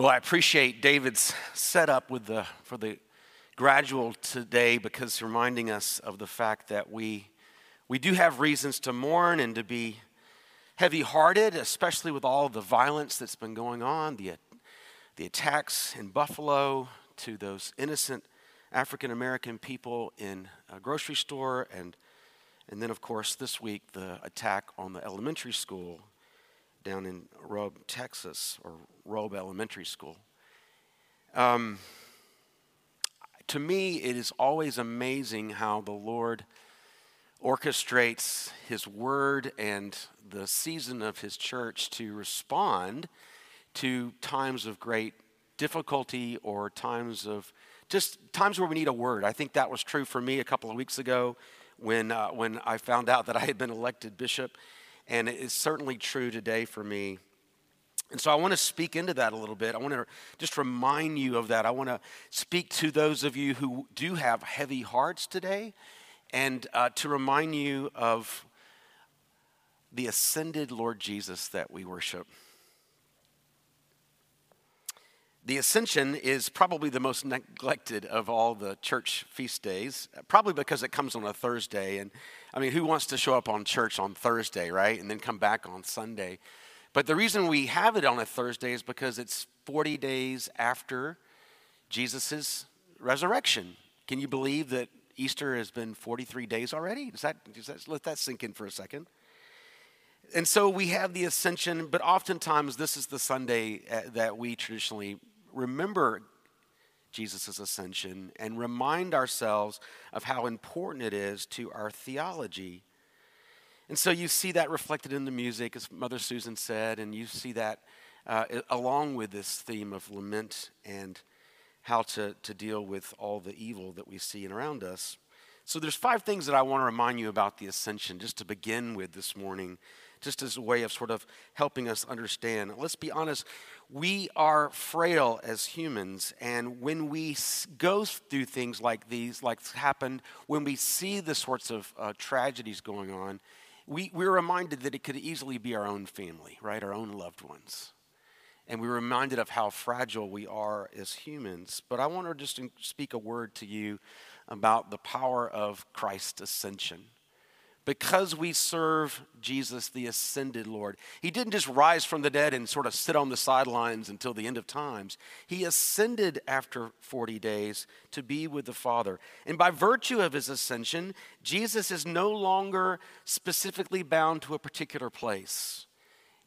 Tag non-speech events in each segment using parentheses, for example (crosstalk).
Well, I appreciate David's setup with the for the gradual today because reminding us of the fact that we we do have reasons to mourn and to be heavy-hearted, especially with all the violence that's been going on, the the attacks in Buffalo to those innocent African American people in a grocery store. And and then of course this week the attack on the elementary school down in Robb, Texas, or Robb Elementary School. Um, to me, it is always amazing how the Lord orchestrates His Word and the season of His church to respond to times of great difficulty or times of just times where we need a word. I think that was true for me a couple of weeks ago when, uh, when I found out that I had been elected bishop and it is certainly true today for me. And so I want to speak into that a little bit. I want to just remind you of that. I want to speak to those of you who do have heavy hearts today and uh, to remind you of the ascended Lord Jesus that we worship. The Ascension is probably the most neglected of all the church feast days, probably because it comes on a Thursday. And I mean, who wants to show up on church on Thursday, right? And then come back on Sunday. But the reason we have it on a Thursday is because it's 40 days after Jesus' resurrection. Can you believe that Easter has been 43 days already? Does that, does that let that sink in for a second? And so we have the ascension, but oftentimes this is the Sunday uh, that we traditionally remember Jesus' ascension and remind ourselves of how important it is to our theology. And so you see that reflected in the music, as Mother Susan said, and you see that uh, along with this theme of lament and how to, to deal with all the evil that we see around us. So there's five things that I want to remind you about the ascension, just to begin with this morning just as a way of sort of helping us understand. Let's be honest, we are frail as humans, and when we go through things like these, like happened, when we see the sorts of uh, tragedies going on, we, we're reminded that it could easily be our own family, right? Our own loved ones. And we're reminded of how fragile we are as humans. But I want to just speak a word to you about the power of Christ's ascension because we serve Jesus, the ascended Lord. He didn't just rise from the dead and sort of sit on the sidelines until the end of times. He ascended after 40 days to be with the Father. And by virtue of his ascension, Jesus is no longer specifically bound to a particular place.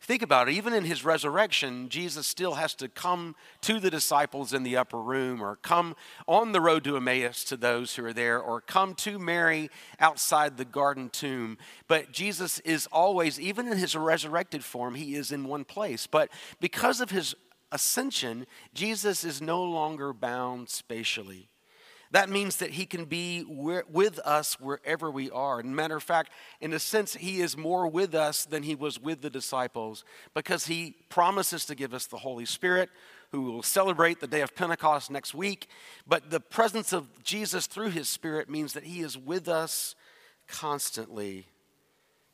Think about it. Even in his resurrection, Jesus still has to come to the disciples in the upper room, or come on the road to Emmaus to those who are there, or come to Mary outside the garden tomb. But Jesus is always, even in his resurrected form, he is in one place. But because of his ascension, Jesus is no longer bound spatially. That means that He can be with us wherever we are. And matter of fact, in a sense, He is more with us than He was with the disciples because He promises to give us the Holy Spirit, who will celebrate the day of Pentecost next week. But the presence of Jesus through His Spirit means that He is with us constantly,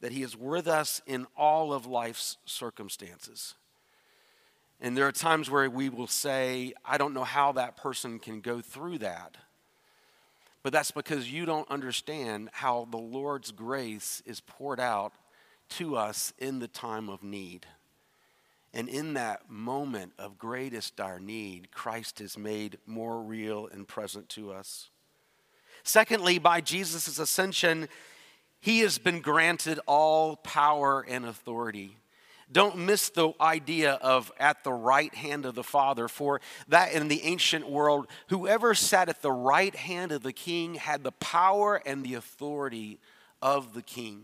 that He is with us in all of life's circumstances. And there are times where we will say, I don't know how that person can go through that. But that's because you don't understand how the Lord's grace is poured out to us in the time of need. And in that moment of greatest dire need, Christ is made more real and present to us. Secondly, by Jesus' ascension, he has been granted all power and authority. Don't miss the idea of at the right hand of the Father, for that in the ancient world, whoever sat at the right hand of the king had the power and the authority of the king.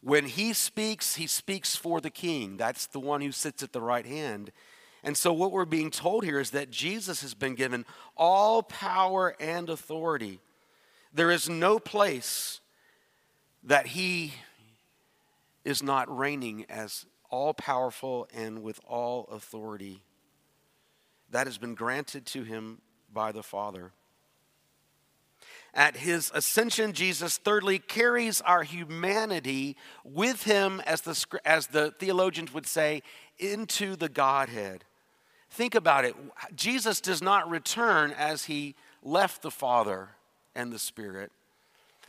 When he speaks, he speaks for the king. That's the one who sits at the right hand. And so, what we're being told here is that Jesus has been given all power and authority. There is no place that he is not reigning as all powerful and with all authority. That has been granted to him by the Father. At his ascension, Jesus thirdly carries our humanity with him, as the, as the theologians would say, into the Godhead. Think about it. Jesus does not return as he left the Father and the Spirit,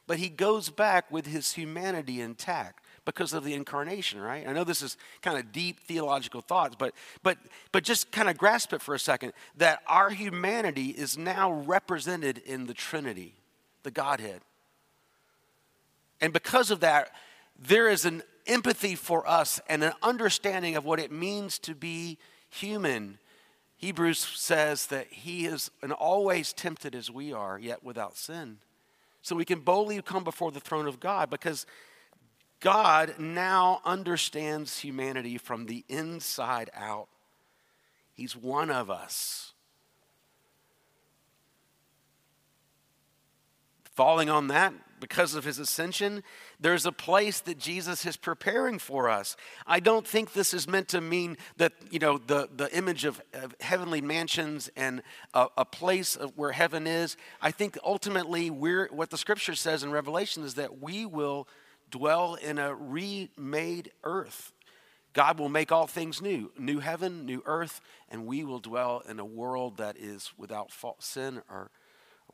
but he goes back with his humanity intact because of the incarnation, right? I know this is kind of deep theological thoughts, but but but just kind of grasp it for a second that our humanity is now represented in the Trinity, the Godhead. And because of that, there is an empathy for us and an understanding of what it means to be human. Hebrews says that he is and always tempted as we are, yet without sin. So we can boldly come before the throne of God because God now understands humanity from the inside out. He's one of us. Falling on that, because of his ascension, there's a place that Jesus is preparing for us. I don't think this is meant to mean that, you know, the, the image of, of heavenly mansions and a, a place where heaven is. I think ultimately we're, what the scripture says in Revelation is that we will dwell in a remade earth. God will make all things new, new heaven, new earth, and we will dwell in a world that is without fault, sin or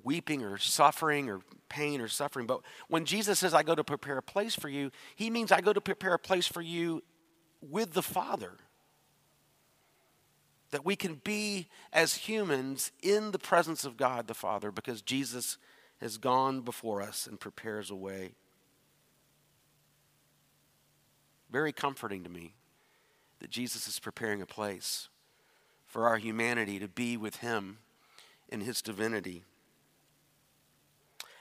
weeping or suffering or pain or suffering. But when Jesus says, I go to prepare a place for you, he means I go to prepare a place for you with the Father. That we can be as humans in the presence of God the Father because Jesus has gone before us and prepares a way. Very comforting to me that Jesus is preparing a place for our humanity to be with Him in His divinity.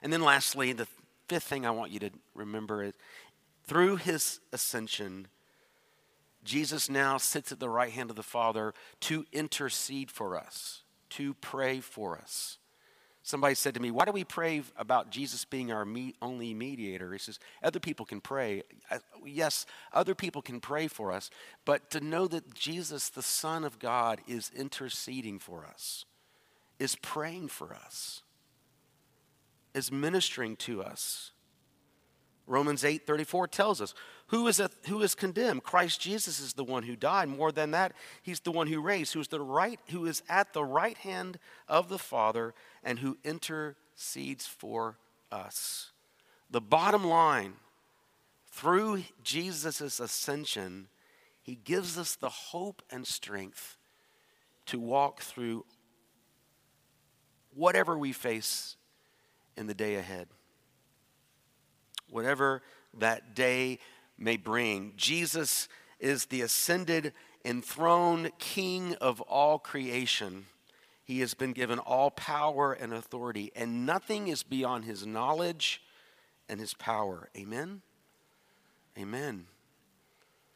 And then, lastly, the fifth thing I want you to remember is through His ascension, Jesus now sits at the right hand of the Father to intercede for us, to pray for us. Somebody said to me, Why do we pray about Jesus being our me- only mediator? He says, Other people can pray. Yes, other people can pray for us, but to know that Jesus, the Son of God, is interceding for us, is praying for us, is ministering to us. Romans 8 34 tells us, who is, a, who is condemned? Christ Jesus is the one who died. More than that, he's the one who raised, who is, the right, who is at the right hand of the Father and who intercedes for us. The bottom line through Jesus' ascension, he gives us the hope and strength to walk through whatever we face in the day ahead. Whatever that day may bring. Jesus is the ascended, enthroned King of all creation. He has been given all power and authority, and nothing is beyond his knowledge and his power. Amen? Amen.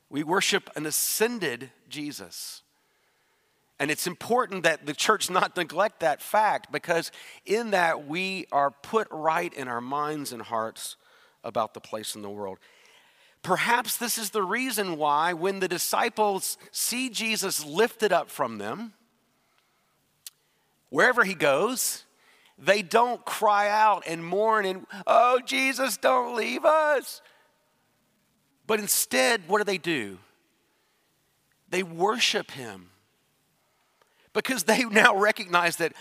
We worship an ascended Jesus. And it's important that the church not neglect that fact because in that we are put right in our minds and hearts about the place in the world. Perhaps this is the reason why, when the disciples see Jesus lifted up from them, wherever he goes, they don't cry out and mourn and, oh, Jesus, don't leave us. But instead, what do they do? They worship him because they (laughs) now recognize that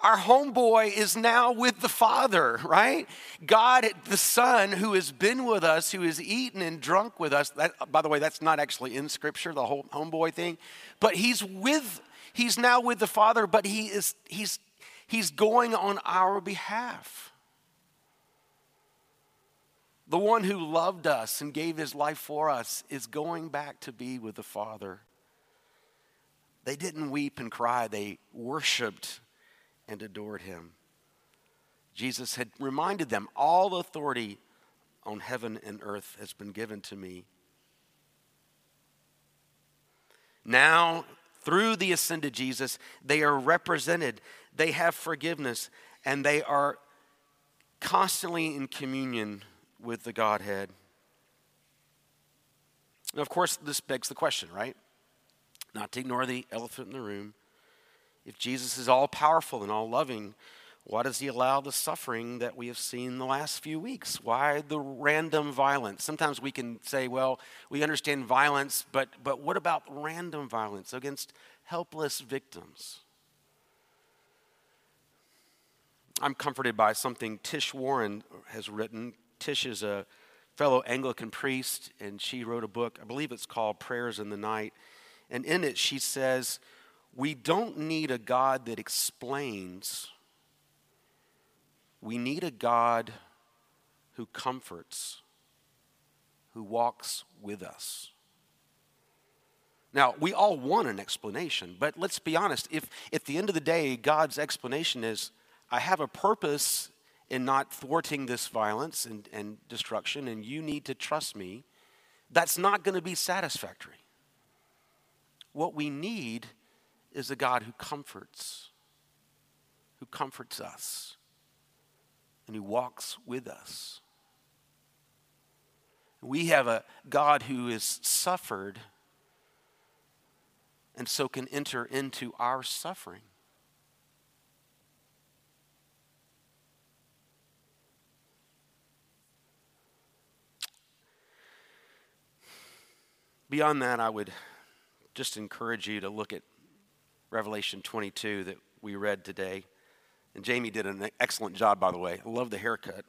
our homeboy is now with the Father, right? God, the Son, who has been with us, who has eaten and drunk with us. That, by the way, that's not actually in Scripture, the whole homeboy thing. But he's with, he's now with the Father, but he is, he's, he's going on our behalf. The one who loved us and gave his life for us is going back to be with the Father. They didn't weep and cry, they worshiped and adored him. Jesus had reminded them, All authority on heaven and earth has been given to me. Now, through the ascended Jesus, they are represented, they have forgiveness, and they are constantly in communion with the Godhead. And of course, this begs the question, right? Not to ignore the elephant in the room. If Jesus is all powerful and all loving, Why does he allow the suffering that we have seen the last few weeks? Why the random violence? Sometimes we can say, well, we understand violence, but, but what about random violence against helpless victims? I'm comforted by something Tish Warren has written. Tish is a fellow Anglican priest, and she wrote a book, I believe it's called Prayers in the Night. And in it, she says, We don't need a God that explains we need a God who comforts, who walks with us. Now, we all want an explanation, but let's be honest. If at the end of the day, God's explanation is, I have a purpose in not thwarting this violence and, and destruction, and you need to trust me, that's not going to be satisfactory. What we need is a God who comforts, who comforts us and who walks with us. We have a God who has suffered and so can enter into our suffering. Beyond that, I would just encourage you to look at Revelation 22 that we read today. And Jamie did an excellent job, by the way. I love the haircut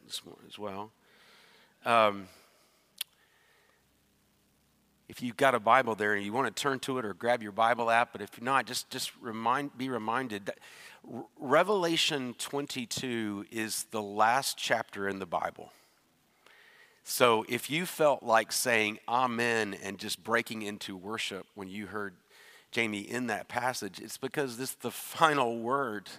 as well. Um, if you've got a Bible there and you want to turn to it or grab your Bible app, but if not, just, just remind, be reminded that Revelation 22 is the last chapter in the Bible. So if you felt like saying amen and just breaking into worship when you heard Jamie in that passage, it's because this the final word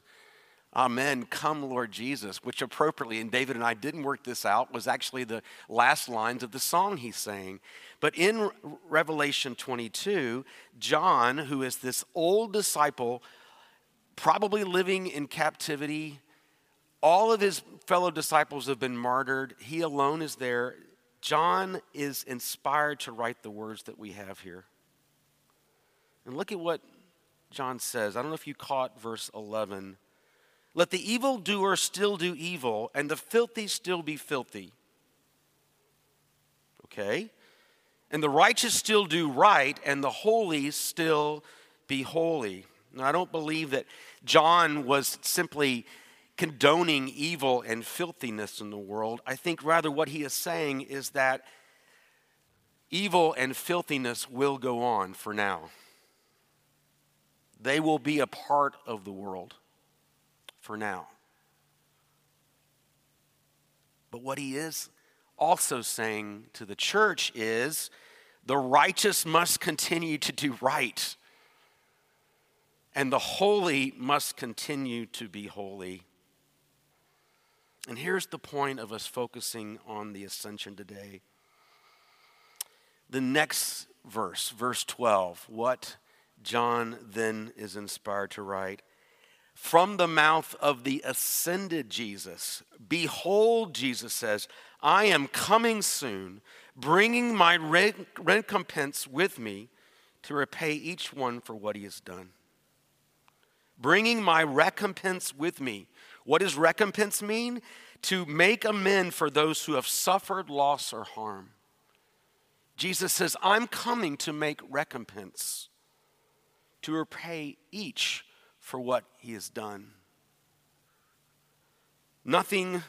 Amen. Come, Lord Jesus, which appropriately, and David and I didn't work this out, was actually the last lines of the song he's saying. But in Revelation 22, John, who is this old disciple, probably living in captivity, all of his fellow disciples have been martyred. He alone is there. John is inspired to write the words that we have here. And look at what John says. I don't know if you caught verse 11. Let the evildoer still do evil, and the filthy still be filthy. Okay? And the righteous still do right, and the holy still be holy. Now, I don't believe that John was simply condoning evil and filthiness in the world. I think rather what he is saying is that evil and filthiness will go on for now. They will be a part of the world for now. But what he is also saying to the church is the righteous must continue to do right, and the holy must continue to be holy. And here's the point of us focusing on the ascension today. The next verse, verse 12, what John then is inspired to write from the mouth of the ascended Jesus. Behold, Jesus says, I am coming soon, bringing my recompense with me to repay each one for what he has done. Bringing my recompense with me. What does recompense mean? To make amend for those who have suffered loss or harm. Jesus says, I'm coming to make recompense, to repay each for what he has done. Nothing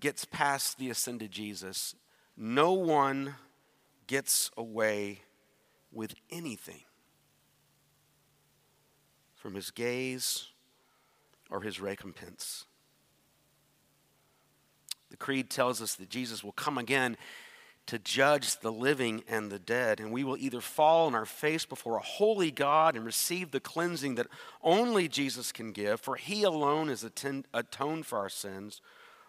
gets past the ascended Jesus. No one gets away with anything from his gaze or his recompense. The Creed tells us that Jesus will come again to judge the living and the dead. And we will either fall on our face before a holy God and receive the cleansing that only Jesus can give, for he alone is atoned for our sins,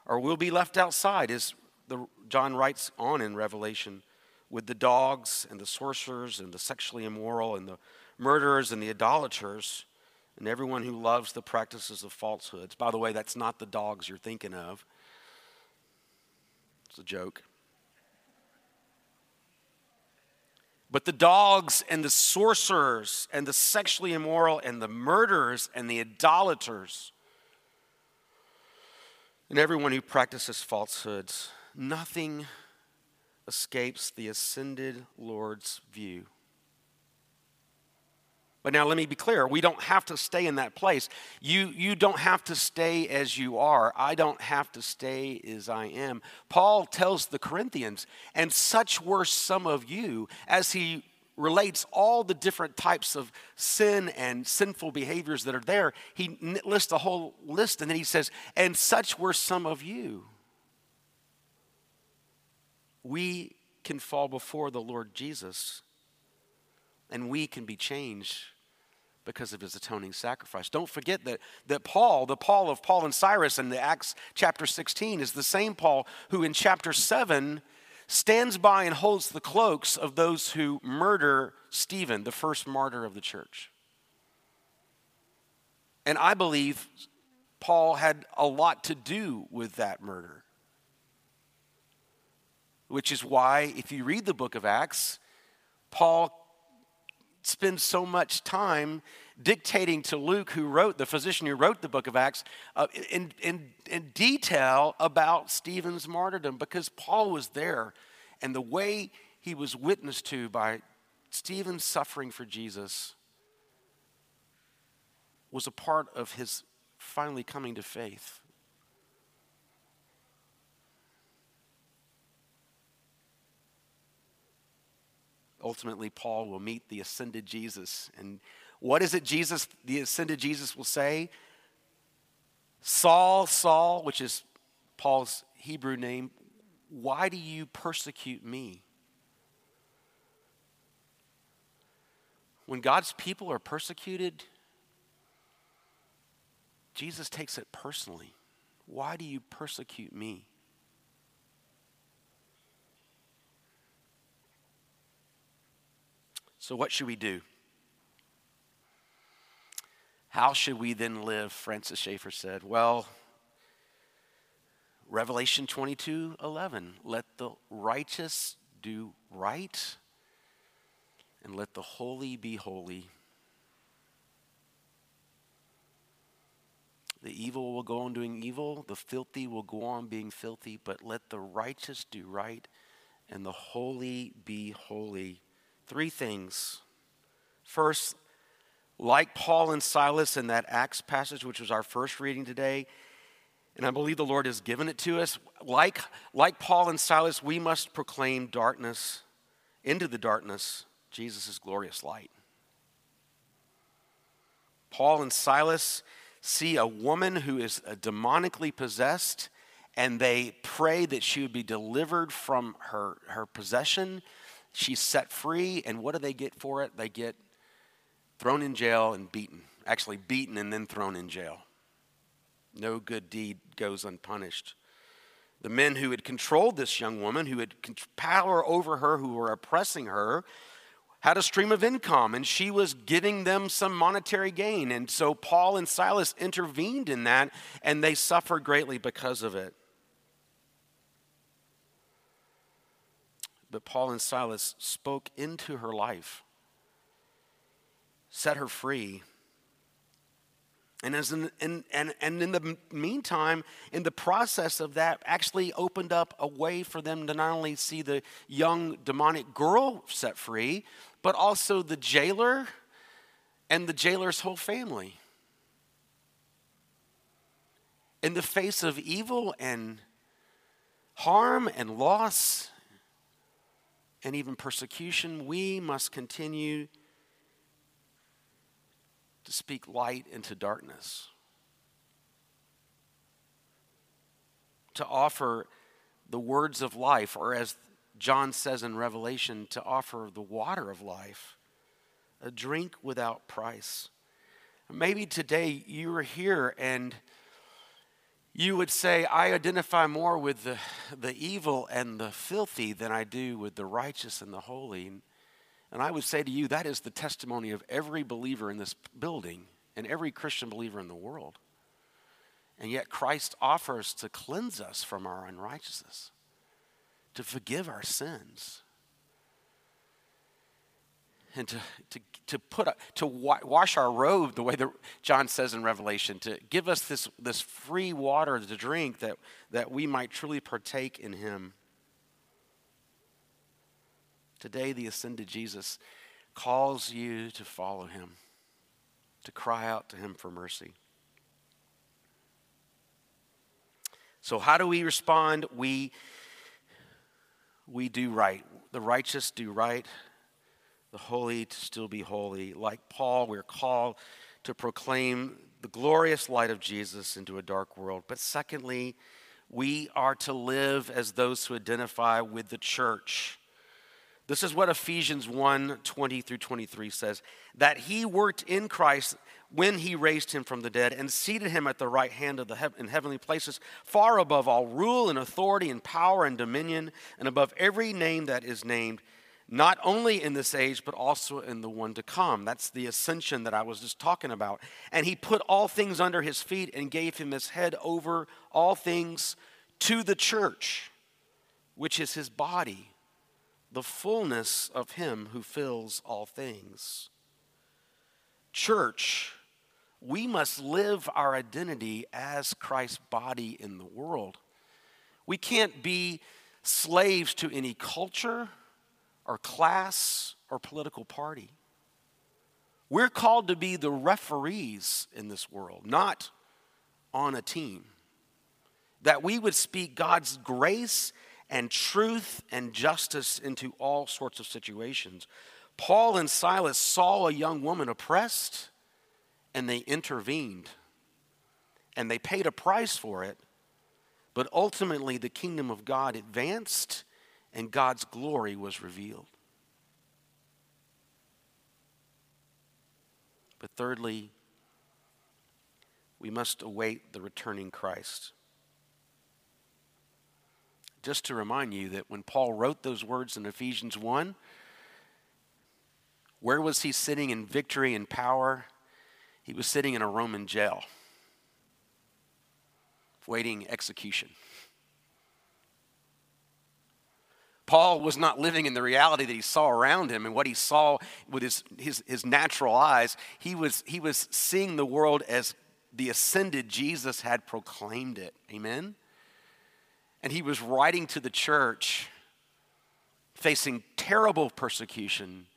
or we'll be left outside, as the, John writes on in Revelation, with the dogs and the sorcerers and the sexually immoral and the murderers and the idolaters and everyone who loves the practices of falsehoods. By the way, that's not the dogs you're thinking of. It's a joke. But the dogs and the sorcerers and the sexually immoral and the murderers and the idolaters and everyone who practices falsehoods, nothing escapes the ascended Lord's view. But now let me be clear, we don't have to stay in that place. You, you don't have to stay as you are. I don't have to stay as I am. Paul tells the Corinthians, and such were some of you, as he relates all the different types of sin and sinful behaviors that are there. He lists a whole list, and then he says, and such were some of you. We can fall before the Lord Jesus, and we can be changed because of his atoning sacrifice. Don't forget that, that Paul, the Paul of Paul and Silas in the Acts chapter 16, is the same Paul who in chapter 7 stands by and holds the cloaks of those who murder Stephen, the first martyr of the church. And I believe Paul had a lot to do with that murder. Which is why, if you read the book of Acts, Paul spend so much time dictating to Luke, who wrote, the physician who wrote the book of Acts, uh, in, in, in detail about Stephen's martyrdom because Paul was there and the way he was witnessed to by Stephen's suffering for Jesus was a part of his finally coming to faith. Ultimately Paul will meet the ascended Jesus. And what is it Jesus, the ascended Jesus, will say? Saul, Saul, which is Paul's Hebrew name, why do you persecute me? When God's people are persecuted, Jesus takes it personally. Why do you persecute me? So, what should we do? How should we then live? Francis Schaeffer said. Well, Revelation 22 11. Let the righteous do right, and let the holy be holy. The evil will go on doing evil, the filthy will go on being filthy, but let the righteous do right, and the holy be holy. Three things. First, like Paul and Silas in that Acts passage, which was our first reading today, and I believe the Lord has given it to us, like, like Paul and Silas, we must proclaim darkness into the darkness, Jesus' glorious light. Paul and Silas see a woman who is demonically possessed, and they pray that she would be delivered from her, her possession She's set free, and what do they get for it? They get thrown in jail and beaten. Actually, beaten and then thrown in jail. No good deed goes unpunished. The men who had controlled this young woman, who had power over her, who were oppressing her, had a stream of income and she was giving them some monetary gain. And so Paul and Silas intervened in that and they suffered greatly because of it. But Paul and Silas spoke into her life, set her free. And, as in, and, and in the meantime, in the process of that, actually opened up a way for them to not only see the young demonic girl set free, but also the jailer and the jailer's whole family. In the face of evil and harm and loss and even persecution, we must continue to speak light into darkness, to offer the words of life, or as John says in Revelation, to offer the water of life, a drink without price. Maybe today you are here and you would say, I identify more with the, the evil and the filthy than I do with the righteous and the holy. And I would say to you, that is the testimony of every believer in this building and every Christian believer in the world. And yet Christ offers to cleanse us from our unrighteousness, to forgive our sins. and to, to, to put to wash our robe the way that John says in Revelation, to give us this, this free water to drink that, that we might truly partake in him. Today, the ascended Jesus calls you to follow him, to cry out to him for mercy. So, how do we respond? We, we do right. The righteous do right the holy to still be holy. Like Paul, we're called to proclaim the glorious light of Jesus into a dark world. But secondly, we are to live as those who identify with the church. This is what Ephesians 1 20 through 23 says that he worked in Christ when he raised him from the dead and seated him at the right hand of the in heavenly places, far above all rule and authority and power and dominion, and above every name that is named not only in this age, but also in the one to come. That's the ascension that I was just talking about. And he put all things under his feet and gave him his head over all things to the church, which is his body, the fullness of him who fills all things. Church, we must live our identity as Christ's body in the world. We can't be slaves to any culture or class or political party. We're called to be the referees in this world, not on a team. That we would speak God's grace and truth and justice into all sorts of situations. Paul and Silas saw a young woman oppressed and they intervened and they paid a price for it. But ultimately, the kingdom of God advanced and God's glory was revealed. But thirdly, we must await the returning Christ. Just to remind you that when Paul wrote those words in Ephesians 1, where was he sitting in victory and power? He was sitting in a Roman jail, waiting execution. Paul was not living in the reality that he saw around him and what he saw with his, his, his natural eyes. He was, he was seeing the world as the ascended Jesus had proclaimed it. Amen? And he was writing to the church facing terrible persecution,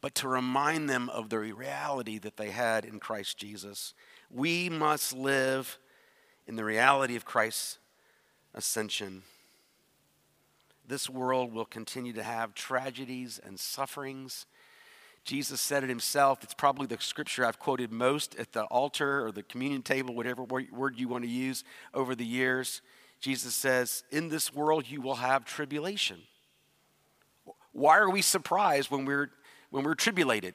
but to remind them of the reality that they had in Christ Jesus. We must live in the reality of Christ's ascension this world will continue to have tragedies and sufferings. Jesus said it himself. It's probably the scripture I've quoted most at the altar or the communion table, whatever word you want to use over the years. Jesus says, In this world you will have tribulation. Why are we surprised when we're, when we're tribulated?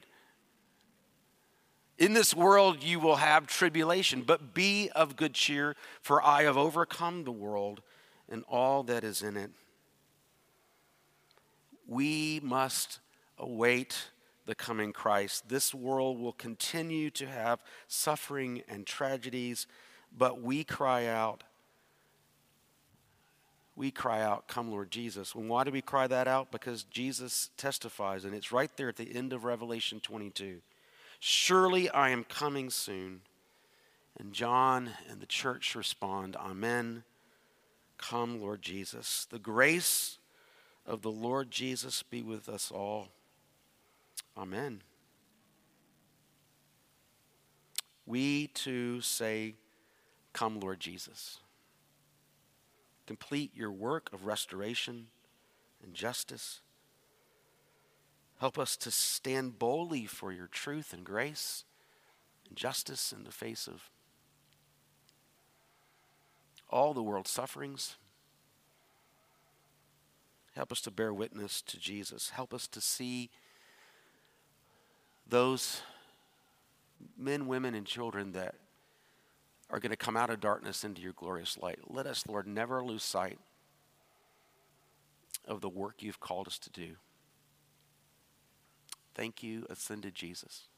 In this world you will have tribulation, but be of good cheer, for I have overcome the world and all that is in it we must await the coming Christ. This world will continue to have suffering and tragedies, but we cry out, we cry out, Come, Lord Jesus. And why do we cry that out? Because Jesus testifies, and it's right there at the end of Revelation 22. Surely I am coming soon. And John and the church respond, Amen. Come, Lord Jesus. The grace of the Lord Jesus be with us all. Amen. We too say, Come, Lord Jesus. Complete your work of restoration and justice. Help us to stand boldly for your truth and grace and justice in the face of all the world's sufferings Help us to bear witness to Jesus. Help us to see those men, women, and children that are going to come out of darkness into your glorious light. Let us, Lord, never lose sight of the work you've called us to do. Thank you, ascended Jesus.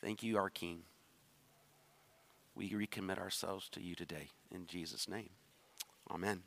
Thank you, our King. We recommit ourselves to you today in Jesus' name. Amen.